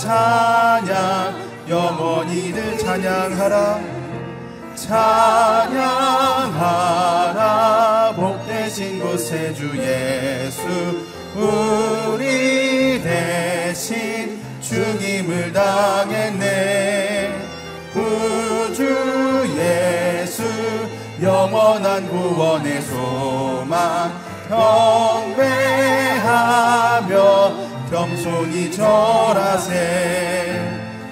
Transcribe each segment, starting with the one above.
찬양 영원히들 찬양하라. 찬양하라. 복되신 곳에 주 예수 우리 대신 죽임을 당했네. 구주 예수 영원한 구원의 소망 경배하며 겸손히 절하세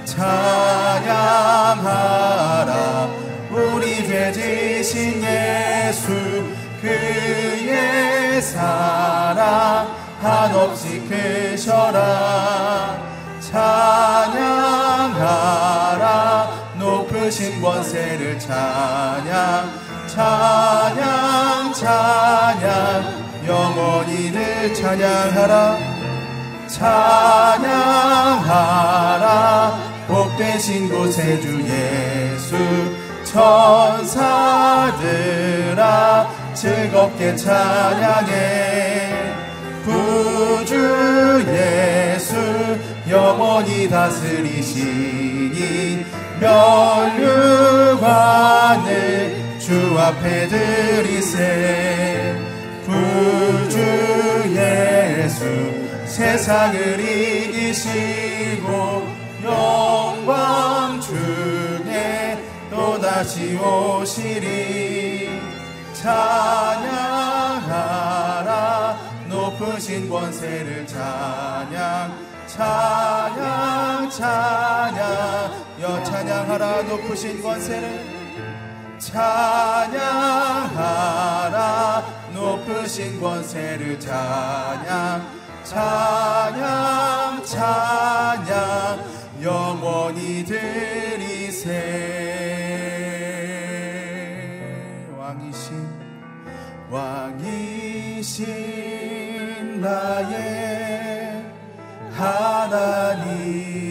찬양하라. 우리 죄 지신 예수 그의 사랑 한없이 크셔라. 찬양하라. 높으신 권세를 찬양 찬양 찬양. 영원히 늘 찬양하라 찬양하라. 복되신 곳에 주 예수 천사들아 즐겁게 찬양해. 구주 예수 영원히 다스리시니 면류관을 주 앞에 드리세. 구주 예수 세상을 이기시고 영광 중에 또다시 오시리. 찬양하라. 높으신 권세를 찬양 찬양 찬양. 여 찬양하라. 높으신 권세를 찬양하라. 높으신 권세를 찬양 찬양 찬양 영원히 드리세. 왕이신 왕이신 나의 하나님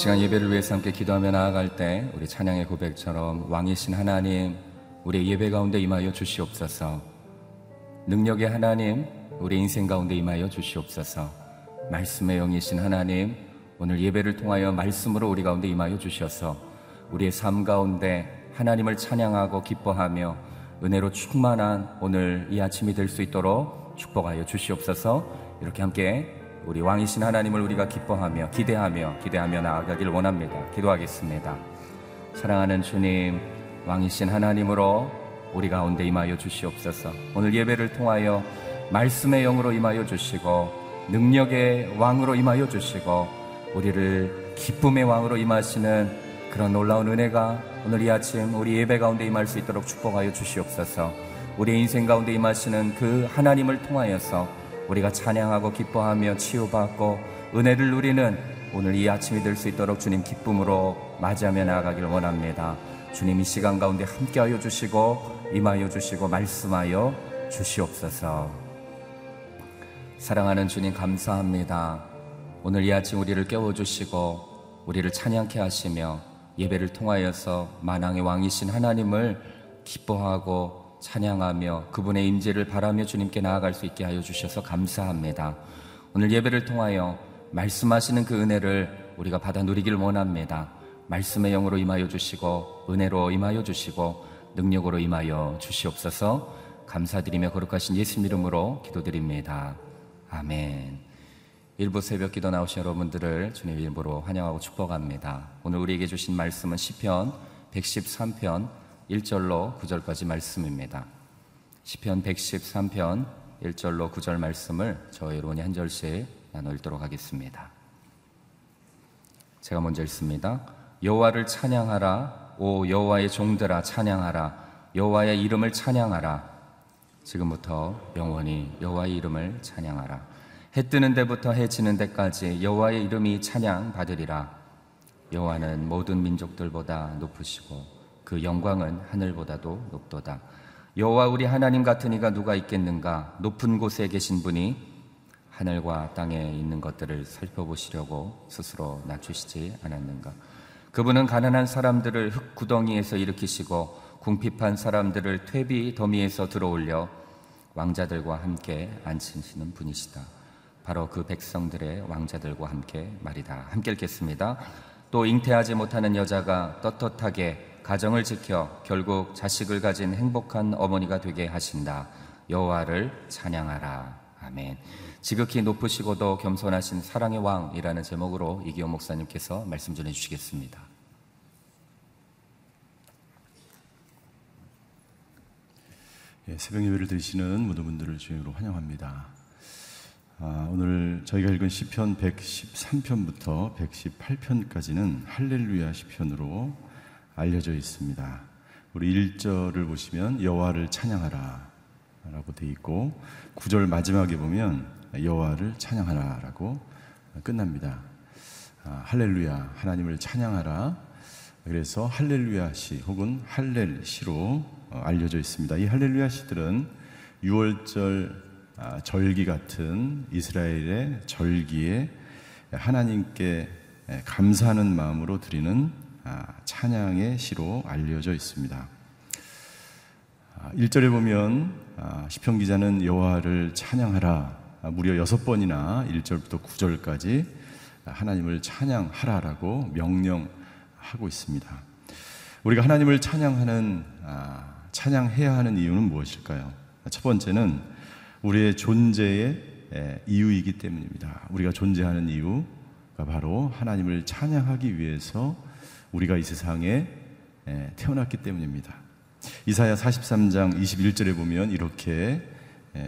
시간 예배를 위해서 함께 기도하며 나아갈 때 우리 찬양의 고백처럼 왕이신 하나님 우리 예배 가운데 임하여 주시옵소서. 능력의 하나님 우리 인생 가운데 임하여 주시옵소서. 말씀의 영이신 하나님 오늘 예배를 통하여 말씀으로 우리 가운데 임하여 주셔서 우리의 삶 가운데 하나님을 찬양하고 기뻐하며 은혜로 충만한 오늘 이 아침이 될 수 있도록 축복하여 주시옵소서. 이렇게 함께 우리 왕이신 하나님을 우리가 기뻐하며 기대하며 기대하며 나아가길 원합니다. 기도하겠습니다. 사랑하는 주님, 왕이신 하나님으로 우리 가운데 임하여 주시옵소서. 오늘 예배를 통하여 말씀의 영으로 임하여 주시고 능력의 왕으로 임하여 주시고 우리를 기쁨의 왕으로 임하시는 그런 놀라운 은혜가 오늘 이 아침 우리 예배 가운데 임할 수 있도록 축복하여 주시옵소서. 우리 인생 가운데 임하시는 그 하나님을 통하여서 우리가 찬양하고 기뻐하며 치유받고 은혜를 누리는 오늘 이 아침이 될 수 있도록 주님 기쁨으로 맞이하며 나아가길 원합니다. 주님 이 시간 가운데 함께하여 주시고 임하여 주시고 말씀하여 주시옵소서. 사랑하는 주님 감사합니다. 오늘 이 아침 우리를 깨워주시고 우리를 찬양케 하시며 예배를 통하여서 만왕의 왕이신 하나님을 기뻐하고 찬양하며 그분의 임재를 바라며 주님께 나아갈 수 있게 하여 주셔서 감사합니다. 오늘 예배를 통하여 말씀하시는 그 은혜를 우리가 받아 누리길 원합니다. 말씀의 영으로 임하여 주시고 은혜로 임하여 주시고 능력으로 임하여 주시옵소서 감사드리며 거룩하신 예수님 이름으로 기도드립니다. 아멘. 일부 새벽 기도 나오신 여러분들을 주님 이름으로 환영하고 축복합니다. 오늘 우리에게 주신 말씀은 시편 113편 1절로 9절까지 말씀입니다. 시편 113편 1절로 9절 말씀을 저희 여러분이 한 절씩 나눠 읽도록 하겠습니다. 제가 먼저 읽습니다. 여호와를 찬양하라 오 여호와의 종들아 찬양하라 여호와의 이름을 찬양하라 지금부터 영원히 여호와의 이름을 찬양하라 해 뜨는 데부터 해 지는 데까지 여호와의 이름이 찬양 받으리라 여호와는 모든 민족들보다 높으시고 그 영광은 하늘보다도 높도다 여호와 우리 하나님 같은 이가 누가 있겠는가 높은 곳에 계신 분이 하늘과 땅에 있는 것들을 살펴보시려고 스스로 낮추시지 않았는가 그분은 가난한 사람들을 흙 구덩이에서 일으키시고 궁핍한 사람들을 퇴비 더미에서 들어올려 왕자들과 함께 앉히시는 분이시다. 바로 그 백성들의 왕자들과 함께 말이다. 함께 읽겠습니다. 또 잉태하지 못하는 여자가 떳떳하게 가정을 지켜 결국 자식을 가진 행복한 어머니가 되게 하신다. 여호와를 찬양하라. 아멘. 지극히 높으시고도 겸손하신 사랑의 왕이라는 제목으로 이기호 목사님께서 말씀 전해 주시겠습니다. 예, 새벽 예배를 드리시는 모든 분들을 주님으로 환영합니다. 아, 오늘 저희가 읽은 시편 113편부터 118편까지는 할렐루야 시편으로 알려져 있습니다. 우리 1절을 보시면 여호와를 찬양하라 라고 되어 있고 9절 마지막에 보면 여호와를 찬양하라 라고 끝납니다. 아, 할렐루야 하나님을 찬양하라 그래서 할렐루야 시 혹은 할렐 시로 어, 알려져 있습니다. 이 할렐루야 시들은 6월절 아, 절기 같은 이스라엘의 절기에 하나님께 감사하는 마음으로 드리는 아, 찬양의 시로 알려져 있습니다. 1절에 아, 보면 시편 기자는 여호와를 찬양하라 무려 여섯 번이나 1절부터 9절까지 하나님을 찬양하라라고 명령하고 있습니다. 우리가 하나님을 찬양하는 찬양해야 하는 이유는 무엇일까요? 첫 번째는 우리의 존재의 이유이기 때문입니다. 우리가 존재하는 이유가 바로 하나님을 찬양하기 위해서 우리가 이 세상에 태어났기 때문입니다. 이사야 43장 21절에 보면 이렇게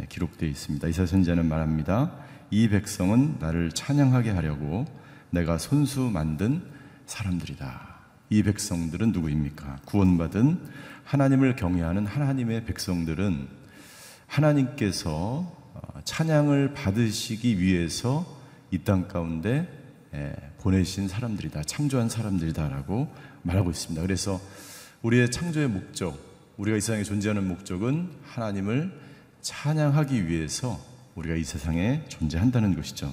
기록되어 있습니다. 이사 선지자는 말합니다. 이 백성은 나를 찬양하게 하려고 내가 손수 만든 사람들이다. 이 백성들은 누구입니까? 구원받은 하나님을 경외하는 하나님의 백성들은 하나님께서 어, 찬양을 받으시기 위해서 이 땅 가운데 보내신 사람들이다. 창조한 사람들이다라고 말하고 있습니다. 그래서 우리의 창조의 목적, 우리가 이 세상에 존재하는 목적은 하나님을 찬양하기 위해서 우리가 이 세상에 존재한다는 것이죠.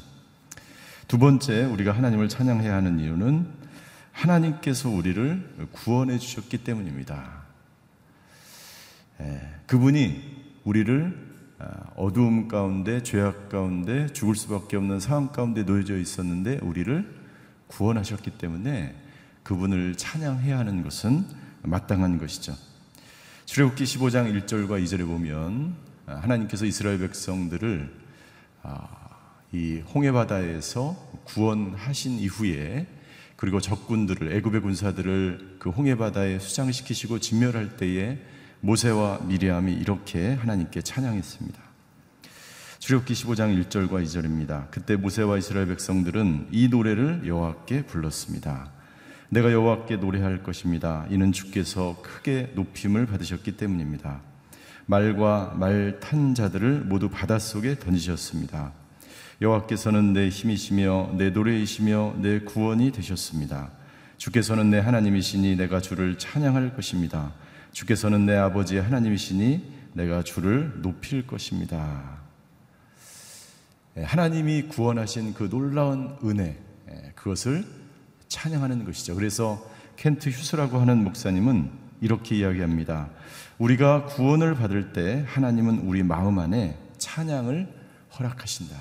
두 번째 우리가 하나님을 찬양해야 하는 이유는 하나님께서 우리를 구원해 주셨기 때문입니다. 예, 그분이 우리를 아, 어두움 가운데 죄악 가운데 죽을 수밖에 없는 상황 가운데 놓여져 있었는데 우리를 구원하셨기 때문에 그분을 찬양해야 하는 것은 마땅한 것이죠. 출애굽기 15장 1절과 2절에 보면 아, 하나님께서 이스라엘 백성들을 아, 이 홍해 바다에서 구원하신 이후에 그리고 적군들을 애굽의 군사들을 그 홍해 바다에 수장시키시고 진멸할 때에 모세와 미리암이 이렇게 하나님께 찬양했습니다. 출애굽기 15장 1절과 2절입니다. 그때 모세와 이스라엘 백성들은 이 노래를 여호와께 불렀습니다. 내가 여호와께 노래할 것입니다. 이는 주께서 크게 높임을 받으셨기 때문입니다. 말과 말 탄 자들을 모두 바닷속에 던지셨습니다. 여호와께서는 내 힘이시며 내 노래이시며 내 구원이 되셨습니다. 주께서는 내 하나님이시니 내가 주를 찬양할 것입니다. 주께서는 내 아버지의 하나님이시니 내가 주를 높일 것입니다. 예, 하나님이 구원하신 그 놀라운 은혜, 예, 그것을 찬양하는 것이죠. 그래서 켄트 휴스라고 하는 목사님은 이렇게 이야기합니다. 우리가 구원을 받을 때 하나님은 우리 마음 안에 찬양을 허락하신다.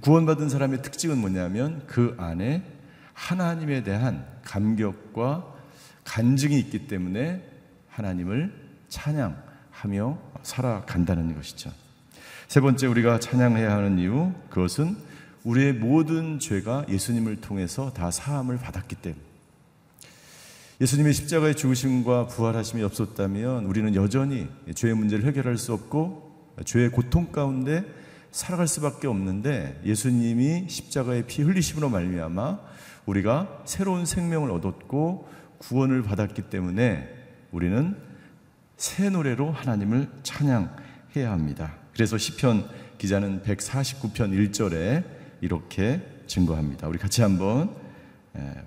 구원받은 사람의 특징은 뭐냐면 그 안에 하나님에 대한 감격과 간증이 있기 때문에 하나님을 찬양하며 살아간다는 것이죠. 세 번째 우리가 찬양해야 하는 이유 그것은 우리의 모든 죄가 예수님을 통해서 다 사함을 받았기 때문에 예수님의 십자가의 죽으심과 부활하심이 없었다면 우리는 여전히 죄의 문제를 해결할 수 없고 죄의 고통 가운데 살아갈 수밖에 없는데 예수님이 십자가의 피 흘리심으로 말미암아 우리가 새로운 생명을 얻었고 구원을 받았기 때문에 우리는 새 노래로 하나님을 찬양해야 합니다. 그래서 시편 기자는 149편 1절에 이렇게 증거합니다. 우리 같이 한번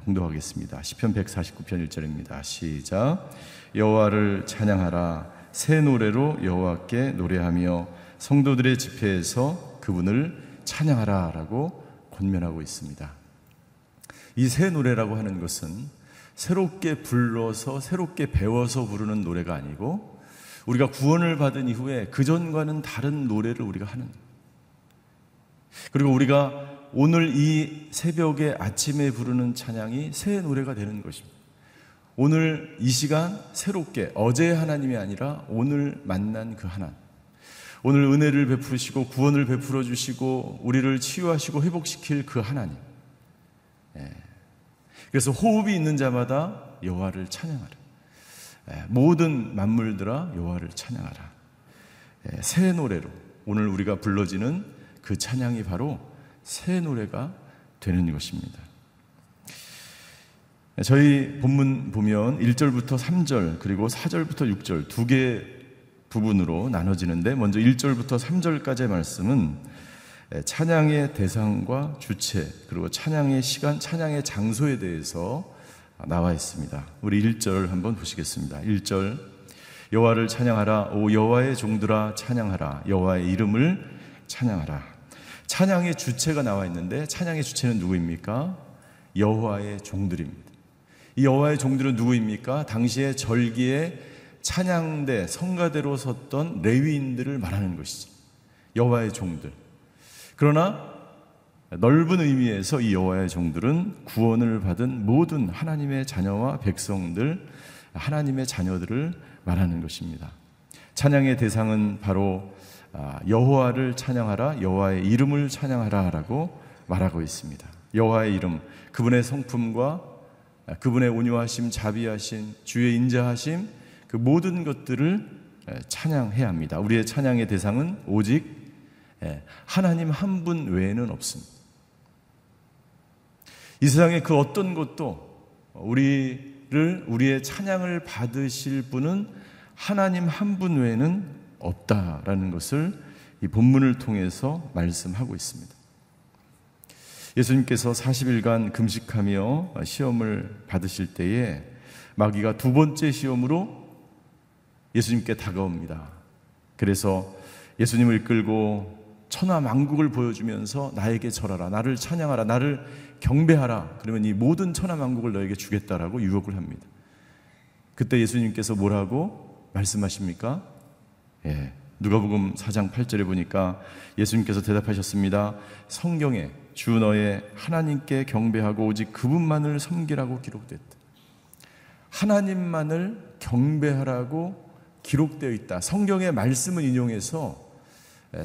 공독하겠습니다. 시편 149편 1절입니다. 시작. 여호와를 찬양하라. 새 노래로 여호와께 노래하며 성도들의 집회에서 그분을 찬양하라라고 권면하고 있습니다. 이 새 노래라고 하는 것은 새롭게 불러서 새롭게 배워서 부르는 노래가 아니고 우리가 구원을 받은 이후에 그전과는 다른 노래를 우리가 하는 그리고 우리가 오늘 이 새벽에 아침에 부르는 찬양이 새 노래가 되는 것입니다. 오늘 이 시간 새롭게 어제 하나님이 아니라 오늘 만난 그 하나님. 오늘 은혜를 베푸시고 구원을 베풀어 주시고 우리를 치유하시고 회복시킬 그 하나님. 예. 그래서 호흡이 있는 자마다 여호와를 찬양하라. 예, 모든 만물들아 여호와를 찬양하라. 예, 새 노래로 오늘 우리가 불러지는 그 찬양이 바로 새 노래가 되는 것입니다. 예, 저희 본문 보면 1절부터 3절 그리고 4절부터 6절 두 개 부분으로 나눠지는데 먼저 1절부터 3절까지의 말씀은 찬양의 대상과 주체 그리고 찬양의 시간, 찬양의 장소에 대해서 나와 있습니다. 우리 1절 한번 보시겠습니다. 1절 여호와를 찬양하라 오 여호와의 종들아 찬양하라 여호와의 이름을 찬양하라. 찬양의 주체가 나와 있는데 찬양의 주체는 누구입니까? 여호와의 종들입니다. 이 여호와의 종들은 누구입니까? 당시에 절기에 찬양대 성가대로 섰던 레위인들을 말하는 것이죠. 여호와의 종들. 그러나 넓은 의미에서 이 여호와의 종들은 구원을 받은 모든 하나님의 자녀와 백성들, 하나님의 자녀들을 말하는 것입니다. 찬양의 대상은 바로 아, 여호와를 찬양하라, 여호와의 이름을 찬양하라라고 말하고 있습니다. 여호와의 이름, 그분의 성품과 그분의 온유하심, 자비하심, 주의 인자하심, 그 모든 것들을 찬양해야 합니다. 우리의 찬양의 대상은 오직 하나님 한 분 외에는 없습니다. 이 세상의 그 어떤 것도 우리를 우리의 찬양을 받으실 분은 하나님 한 분 외에는 없다라는 것을 이 본문을 통해서 말씀하고 있습니다. 예수님께서 40일간 금식하며 시험을 받으실 때에 마귀가 두 번째 시험으로 예수님께 다가옵니다. 그래서 예수님을 이끌고 천하 만국을 보여주면서 나에게 절하라, 나를 찬양하라, 나를 경배하라. 그러면 이 모든 천하 만국을 너에게 주겠다라고 유혹을 합니다. 그때 예수님께서 뭐라고 말씀하십니까? 예. 누가복음 4장 8절에 보니까 예수님께서 대답하셨습니다. 성경에 주 너의 하나님께 경배하고 오직 그분만을 섬기라고 기록됐다. 하나님만을 경배하라고 기록되어 있다. 성경의 말씀을 인용해서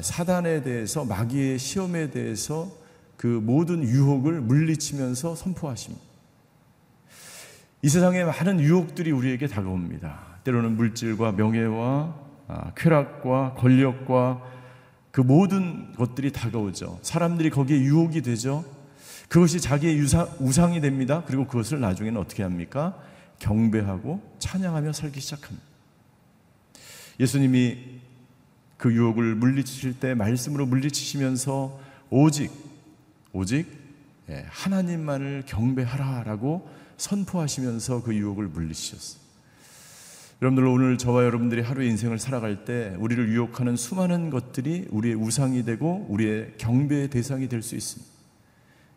사단에 대해서 마귀의 시험에 대해서 그 모든 유혹을 물리치면서 선포하십니다. 이 세상에 많은 유혹들이 우리에게 다가옵니다. 때로는 물질과 명예와 아, 쾌락과 권력과 그 모든 것들이 다가오죠. 사람들이 거기에 유혹이 되죠. 그것이 자기의 유상, 우상이 됩니다. 그리고 그것을 나중에는 어떻게 합니까? 경배하고 찬양하며 살기 시작합니다. 예수님이 그 유혹을 물리치실 때 말씀으로 물리치시면서 오직 오직 예, 하나님만을 경배하라라고 선포하시면서 그 유혹을 물리치셨어요. 여러분들 오늘 저와 여러분들이 하루의 인생을 살아갈 때 우리를 유혹하는 수많은 것들이 우리의 우상이 되고 우리의 경배의 대상이 될 수 있습니다.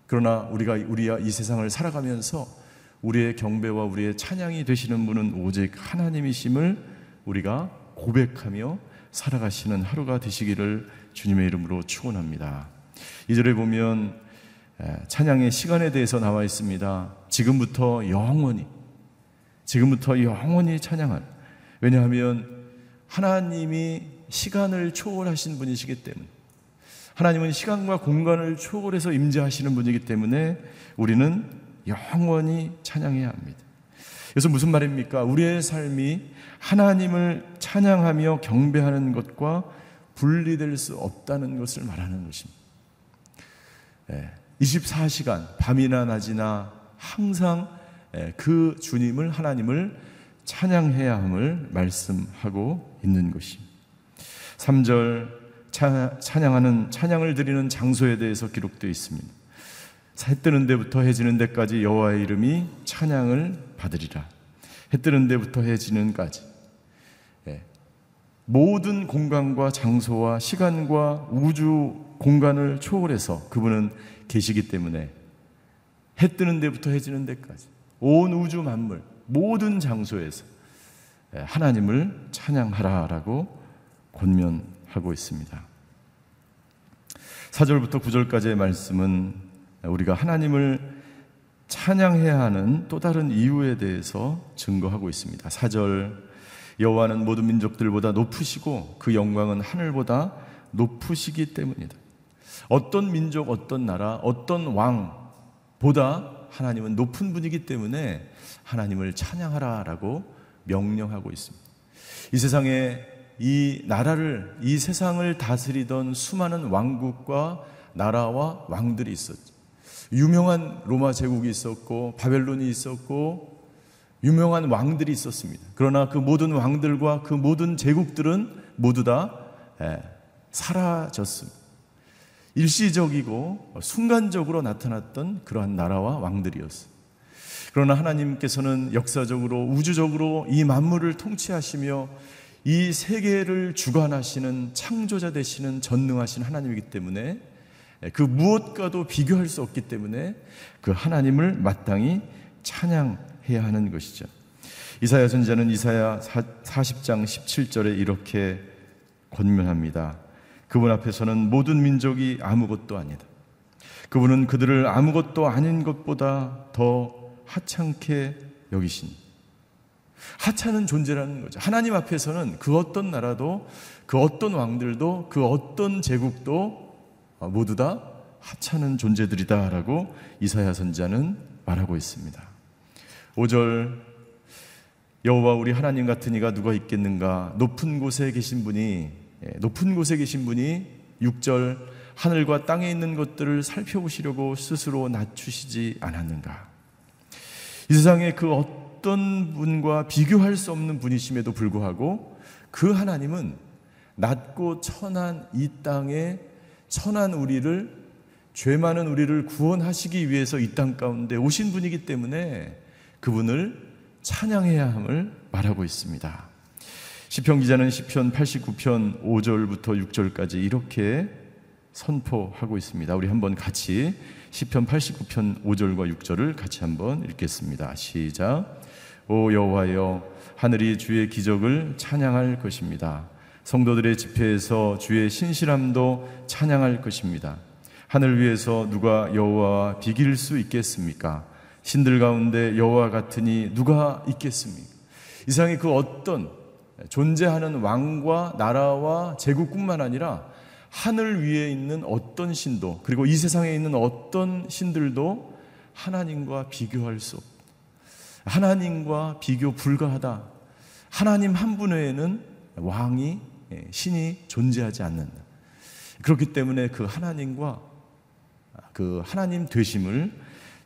그러나 우리가 우리야 이 세상을 살아가면서 우리의 경배와 우리의 찬양이 되시는 분은 오직 하나님이심을 우리가 고백하며 살아가시는 하루가 되시기를 주님의 이름으로 축원합니다. 이절에 보면 찬양의 시간에 대해서 나와 있습니다. 지금부터 영원히 지금부터 영원히 찬양할 왜냐하면 하나님이 시간을 초월하신 분이시기 때문에 하나님은 시간과 공간을 초월해서 임재하시는 분이기 때문에 우리는 영원히 찬양해야 합니다. 그래서 무슨 말입니까? 우리의 삶이 하나님을 찬양하며 경배하는 것과 분리될 수 없다는 것을 말하는 것입니다. 24시간, 밤이나 낮이나 항상 그 주님을, 하나님을 찬양해야 함을 말씀하고 있는 것입니다. 3절 찬양하는 찬양을 드리는 장소에 대해서 기록되어 있습니다. 해 뜨는 데부터 해 지는 데까지 여호와의 이름이 찬양을 받으리라. 해 뜨는 데부터 해 지는까지 예. 모든 공간과 장소와 시간과 우주 공간을 초월해서 그분은 계시기 때문에 해 뜨는 데부터 해 지는 데까지 온 우주 만물 모든 장소에서 예, 하나님을 찬양하라라고 권면하고 있습니다. 4절부터 9절까지의 말씀은 우리가 하나님을 찬양해야 하는 또 다른 이유에 대해서 증거하고 있습니다. 4절 여호와는 모든 민족들보다 높으시고 그 영광은 하늘보다 높으시기 때문이다. 어떤 민족, 어떤 나라, 어떤 왕보다 하나님은 높은 분이기 때문에 하나님을 찬양하라라고 명령하고 있습니다. 이 세상에 이 나라를 이 세상을 다스리던 수많은 왕국과 나라와 왕들이 있었죠. 유명한 로마 제국이 있었고 바벨론이 있었고 유명한 왕들이 있었습니다. 그러나 그 모든 왕들과 그 모든 제국들은 모두 다 예, 사라졌습니다. 일시적이고 순간적으로 나타났던 그러한 나라와 왕들이었습니다. 그러나 하나님께서는 역사적으로 우주적으로 이 만물을 통치하시며 이 세계를 주관하시는 창조자 되시는 전능하신 하나님이기 때문에 그 무엇과도 비교할 수 없기 때문에 그 하나님을 마땅히 찬양해야 하는 것이죠. 이사야 선자는 이사야 40장 17절에 이렇게 권면합니다. 그분 앞에서는 모든 민족이 아무것도 아니다. 그분은 그들을 아무것도 아닌 것보다 더 하찮게 여기신 하찮은 존재라는 거죠. 하나님 앞에서는 그 어떤 나라도 그 어떤 왕들도 그 어떤 제국도 모두 다 하찮은 존재들이다라고 이사야 선자는 말하고 있습니다. 5절 여호와 우리 하나님 같은 이가 누가 있겠는가 높은 곳에 계신 분이 예, 높은 곳에 계신 분이 6절 하늘과 땅에 있는 것들을 살펴보시려고 스스로 낮추시지 않았는가 이 세상에 그 어떤 분과 비교할 수 없는 분이심에도 불구하고 그 하나님은 낮고 천한 이 땅에 천한 우리를 죄 많은 우리를 구원하시기 위해서 이 땅 가운데 오신 분이기 때문에 그분을 찬양해야 함을 말하고 있습니다. 시편 기자는 시편 89편 5절부터 6절까지 이렇게 선포하고 있습니다. 우리 한번 같이 시편 89편 5절과 6절을 같이 한번 읽겠습니다. 시작. 오 여호와여 하늘이 주의 기적을 찬양할 것입니다. 성도들의 집회에서 주의 신실함도 찬양할 것입니다. 하늘 위에서 누가 여호와와 비길 수 있겠습니까? 신들 가운데 여호와 같으니 누가 있겠습니까? 이상의 그 어떤 존재하는 왕과 나라와 제국뿐만 아니라 하늘 위에 있는 어떤 신도 그리고 이 세상에 있는 어떤 신들도 하나님과 비교할 수 없. 하나님과 비교 불가하다. 하나님 한 분 외에는 왕이 예, 신이 존재하지 않는다. 그렇기 때문에 그 하나님과 그 하나님 되심을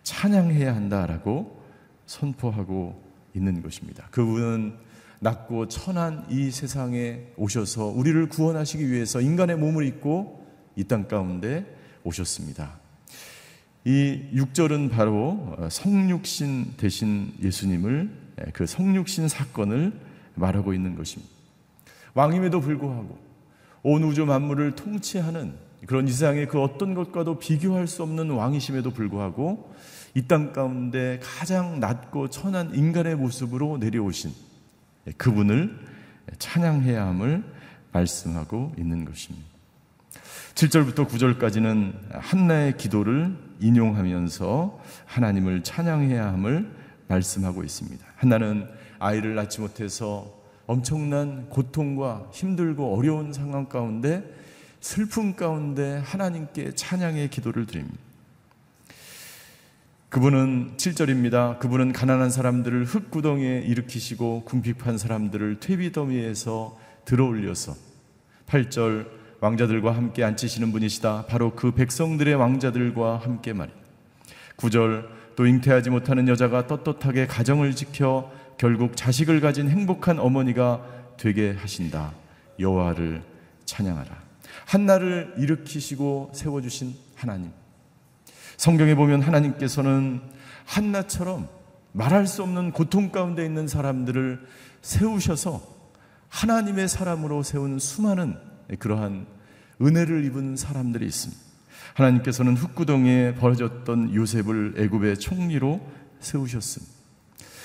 찬양해야 한다라고 선포하고 있는 것입니다. 그분은 낮고 천한 이 세상에 오셔서 우리를 구원하시기 위해서 인간의 몸을 입고 이 땅 가운데 오셨습니다. 이 6절은 바로 성육신 대신 예수님을 그 성육신 사건을 말하고 있는 것입니다. 왕임에도 불구하고 온 우주 만물을 통치하는 그런 이 세상의 그 어떤 것과도 비교할 수 없는 왕이심에도 불구하고 이 땅 가운데 가장 낮고 천한 인간의 모습으로 내려오신 그분을 찬양해야 함을 말씀하고 있는 것입니다. 7절부터 9절까지는 한나의 기도를 인용하면서 하나님을 찬양해야 함을 말씀하고 있습니다. 한나는 아이를 낳지 못해서 엄청난 고통과 힘들고 어려운 상황 가운데 슬픔 가운데 하나님께 찬양의 기도를 드립니다. 그분은 7절입니다. 그분은 가난한 사람들을 흙구덩이에 일으키시고 궁핍한 사람들을 퇴비더미에서 들어올려서 8절 왕자들과 함께 앉히시는 분이시다. 바로 그 백성들의 왕자들과 함께 말이다. 9절 또 잉태하지 못하는 여자가 떳떳하게 가정을 지켜 결국 자식을 가진 행복한 어머니가 되게 하신다. 여호와를 찬양하라. 한나를 일으키시고 세워 주신 하나님. 성경에 보면 하나님께서는 한나처럼 말할 수 없는 고통 가운데 있는 사람들을 세우셔서 하나님의 사람으로 세운 수많은 그러한 은혜를 입은 사람들이 있습니다. 하나님께서는 흙구덩이에 벌어졌던 요셉을 애굽의 총리로 세우셨습니다.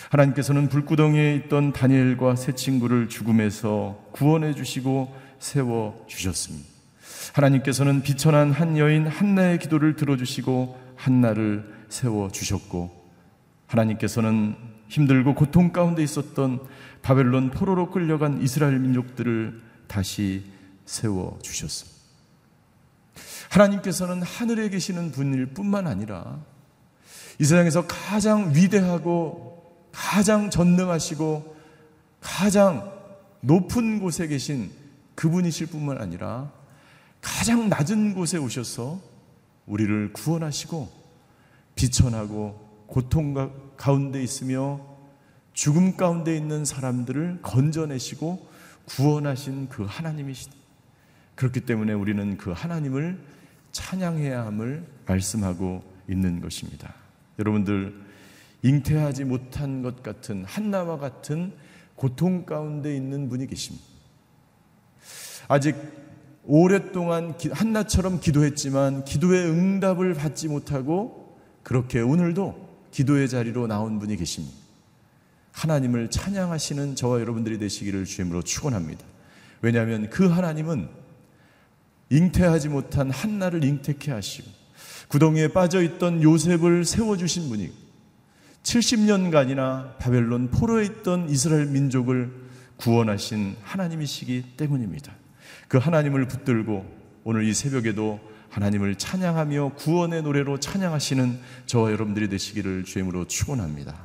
하나님께서는 불구덩이에 있던 다니엘과 세 친구를 죽음에서 구원해 주시고 세워 주셨습니다. 하나님께서는 비천한 한 여인 한나의 기도를 들어주시고 한나를 세워 주셨고 하나님께서는 힘들고 고통 가운데 있었던 바벨론 포로로 끌려간 이스라엘 민족들을 다시 세워 주셨습니다. 하나님께서는 하늘에 계시는 분일 뿐만 아니라 이 세상에서 가장 위대하고 가장 전능하시고 가장 높은 곳에 계신 그분이실 뿐만 아니라 가장 낮은 곳에 오셔서 우리를 구원하시고 비천하고 고통 가운데 있으며 죽음 가운데 있는 사람들을 건져내시고 구원하신 그 하나님이시다. 그렇기 때문에 우리는 그 하나님을 찬양해야 함을 말씀하고 있는 것입니다. 여러분들 잉태하지 못한 것 같은 한나와 같은 고통 가운데 있는 분이 계십니다. 아직 오랫동안 한나처럼 기도했지만 기도의 응답을 받지 못하고 그렇게 오늘도 기도의 자리로 나온 분이 계십니다. 하나님을 찬양하시는 저와 여러분들이 되시기를 주임으로 축원합니다. 왜냐하면 그 하나님은 잉태하지 못한 한나를 잉태케 하시고 구덩이에 빠져 있던 요셉을 세워 주신 분이 70년간이나 바벨론 포로에 있던 이스라엘 민족을 구원하신 하나님이시기 때문입니다. 그 하나님을 붙들고 오늘 이 새벽에도 하나님을 찬양하며 구원의 노래로 찬양하시는 저와 여러분들이 되시기를 주임으로 축원합니다.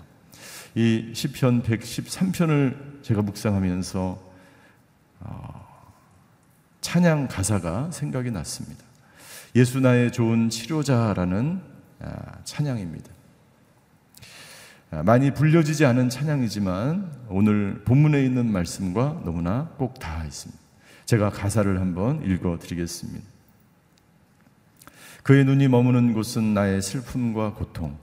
이 시편 113편을 제가 묵상하면서 어, 찬양 가사가 생각이 났습니다. 예수 나의 좋은 치료자라는 아, 찬양입니다. 아, 많이 불려지지 않은 찬양이지만 오늘 본문에 있는 말씀과 너무나 꼭 닿아 있습니다. 제가 가사를 한번 읽어 드리겠습니다. 그의 눈이 머무는 곳은 나의 슬픔과 고통.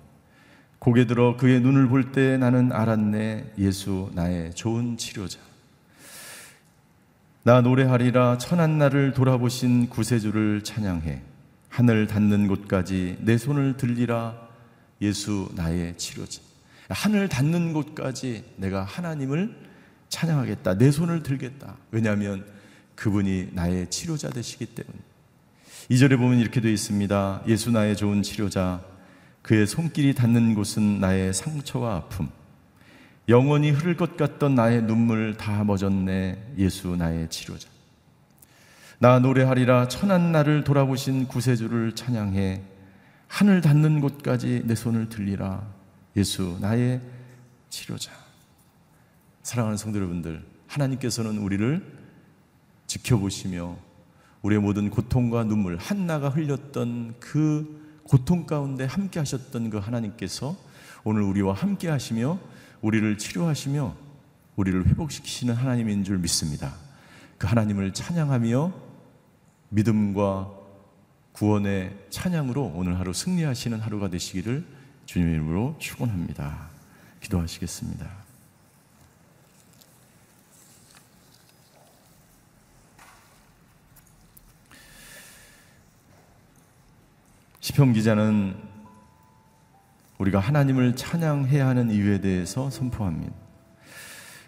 고개 들어 그의 눈을 볼 때 나는 알았네. 예수 나의 좋은 치료자. 나 노래하리라 천한 날을 돌아보신 구세주를 찬양해 하늘 닿는 곳까지 내 손을 들리라 예수 나의 치료자 하늘 닿는 곳까지 내가 하나님을 찬양하겠다 내 손을 들겠다. 왜냐하면 그분이 나의 치료자 되시기 때문에. 이절에 보면 이렇게 되어 있습니다. 예수 나의 좋은 치료자 그의 손길이 닿는 곳은 나의 상처와 아픔. 영원히 흐를 것 같던 나의 눈물 다 멎었네 예수 나의 치료자. 나 노래하리라 천한 나를 돌아보신 구세주를 찬양해 하늘 닿는 곳까지 내 손을 들리라 예수 나의 치료자 사랑하는 성도 여러분들 하나님께서는 우리를 지켜보시며 우리의 모든 고통과 눈물 한나가 흘렸던 그 고통 가운데 함께 하셨던 그 하나님께서 오늘 우리와 함께 하시며 우리를 치료하시며 우리를 회복시키시는 하나님인 줄 믿습니다. 그 하나님을 찬양하며 믿음과 구원의 찬양으로 오늘 하루 승리하시는 하루가 되시기를 주님의 이름으로 축원합니다. 기도하시겠습니다. 시편 기자는 우리가 하나님을 찬양해야 하는 이유에 대해서 선포합니다.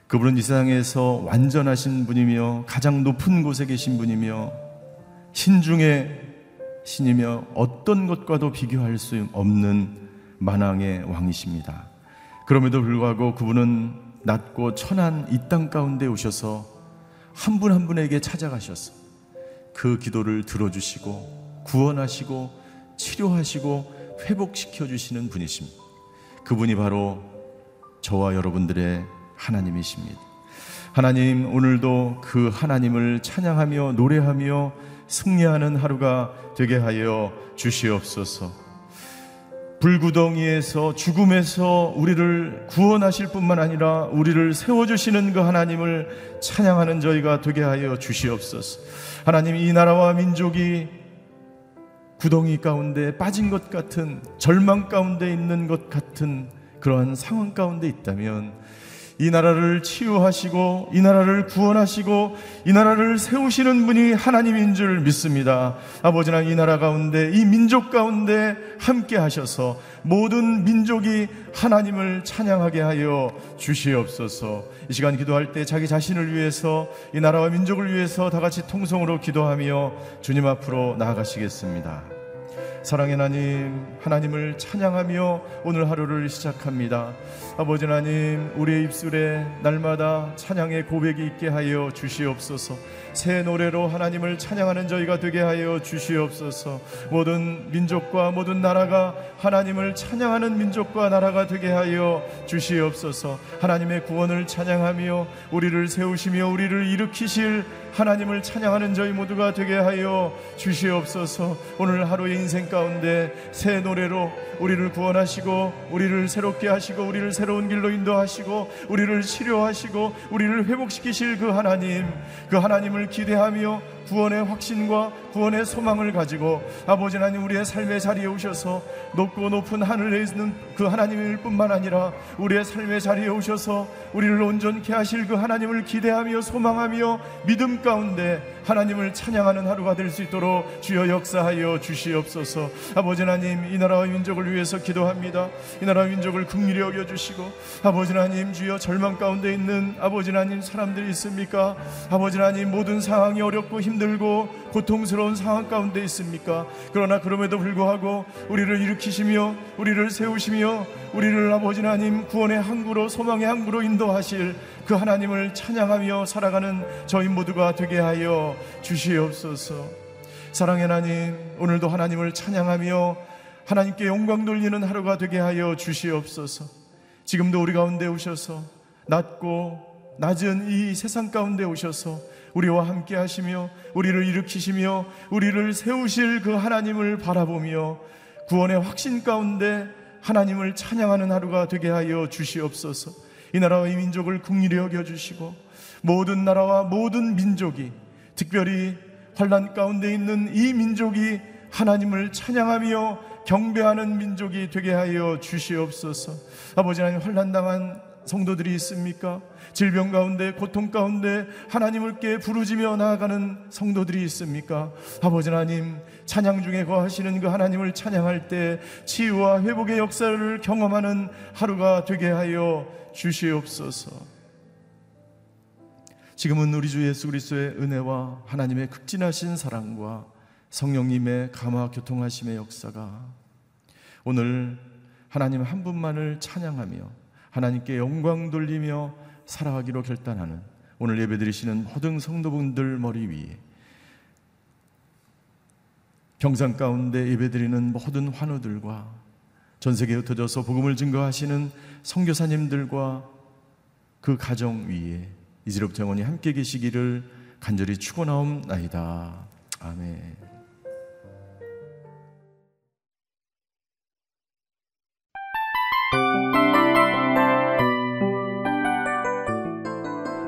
그분은 이 세상에서 완전하신 분이며 가장 높은 곳에 계신 분이며 신중의 신이며 어떤 것과도 비교할 수 없는 만왕의 왕이십니다. 그럼에도 불구하고 그분은 낮고 천한 이 땅 가운데 오셔서 한분한 분에게 찾아가셔서 그 기도를 들어주시고 구원하시고 치료하시고 회복시켜 주시는 분이십니다. 그분이 바로 저와 여러분들의 하나님이십니다. 하나님, 오늘도 그 하나님을 찬양하며 노래하며 승리하는 하루가 되게 하여 주시옵소서. 불구덩이에서 죽음에서 우리를 구원하실 뿐만 아니라 우리를 세워주시는 그 하나님을 찬양하는 저희가 되게 하여 주시옵소서. 하나님, 이 나라와 민족이 구덩이 가운데 빠진 것 같은 절망 가운데 있는 것 같은 그러한 상황 가운데 있다면 이 나라를 치유하시고 이 나라를 구원하시고 이 나라를 세우시는 분이 하나님인 줄 믿습니다. 아버지나 이 나라 가운데 이 민족 가운데 함께 하셔서 모든 민족이 하나님을 찬양하게 하여 주시옵소서. 이 시간 기도할 때 자기 자신을 위해서 이 나라와 민족을 위해서 다 같이 통성으로 기도하며 주님 앞으로 나아가시겠습니다. 사랑의 하나님, 하나님을 찬양하며 오늘 하루를 시작합니다. 아버지 하나님, 우리의 입술에 날마다 찬양의 고백이 있게 하여 주시옵소서. 새 노래로 하나님을 찬양하는 저희가 되게 하여 주시옵소서. 모든 민족과 모든 나라가 하나님을 찬양하는 민족과 나라가 되게 하여 주시옵소서. 하나님의 구원을 찬양하며 우리를 세우시며 우리를 일으키실 하나님을 찬양하는 저희 모두가 되게 하여 주시옵소서. 오늘 하루의 인생 가운데 새 노래로 우리를 구원하시고 우리를 새롭게 하시고 우리를 새로운 길로 인도하시고 우리를 치료하시고 우리를 회복시키실 그 하나님 그 하나님을 기대하며 구원의 확신과 구원의 소망을 가지고 아버지 하나님 우리의 삶의 자리에 오셔서 높고 높은 하늘에 있는 그 하나님일 뿐만 아니라 우리의 삶의 자리에 오셔서 우리를 온전케 하실 그 하나님을 기대하며 소망하며 믿음 가운데 하나님을 찬양하는 하루가 될 수 있도록 주여 역사하여 주시옵소서. 아버지 하나님 이 나라와 민족을 위해서 기도합니다. 이 나라와 민족을 긍휼히 여겨주시고 아버지 하나님 주여 절망 가운데 있는 아버지 하나님 사람들이 있습니까? 아버지 하나님 모든 상황이 어렵고 힘 들고 고통스러운 상황 가운데 있습니까 그러나 그럼에도 불구하고 우리를 일으키시며 우리를 세우시며 우리를 아버지 하나님 구원의 항구로 소망의 항구로 인도하실 그 하나님을 찬양하며 살아가는 저희 모두가 되게 하여 주시옵소서. 사랑의 하나님, 오늘도 하나님을 찬양하며 하나님께 영광 돌리는 하루가 되게 하여 주시옵소서. 지금도 우리 가운데 오셔서 낮고 낮은 이 세상 가운데 오셔서 우리와 함께 하시며 우리를 일으키시며 우리를 세우실 그 하나님을 바라보며 구원의 확신 가운데 하나님을 찬양하는 하루가 되게 하여 주시옵소서. 이 나라와 이 민족을 국리히 여겨 주시고 모든 나라와 모든 민족이 특별히 환란 가운데 있는 이 민족이 하나님을 찬양하며 경배하는 민족이 되게 하여 주시옵소서. 아버지 하나님 환란 당한 성도들이 있습니까? 질병 가운데 고통 가운데 하나님을께 부르짖며 나아가는 성도들이 있습니까? 아버지 하나님 찬양 중에 거하시는 그 하나님을 찬양할 때 치유와 회복의 역사를 경험하는 하루가 되게 하여 주시옵소서. 지금은 우리 주 예수 그리스도의 은혜와 하나님의 극진하신 사랑과 성령님의 감화 교통하심의 역사가 오늘 하나님 한 분만을 찬양하며 하나님께 영광 돌리며 살아가기로 결단하는 오늘 예배드리시는 모든 성도분들 머리 위에 경상 가운데 예배드리는 모든 환우들과 전 세계에 흩어져서 복음을 증거하시는 선교사님들과 그 가정 위에 이제로부터 영원히 함께 계시기를 간절히 축원하옵나이다. 아멘.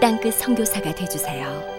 땅끝 선교사가 되주세요.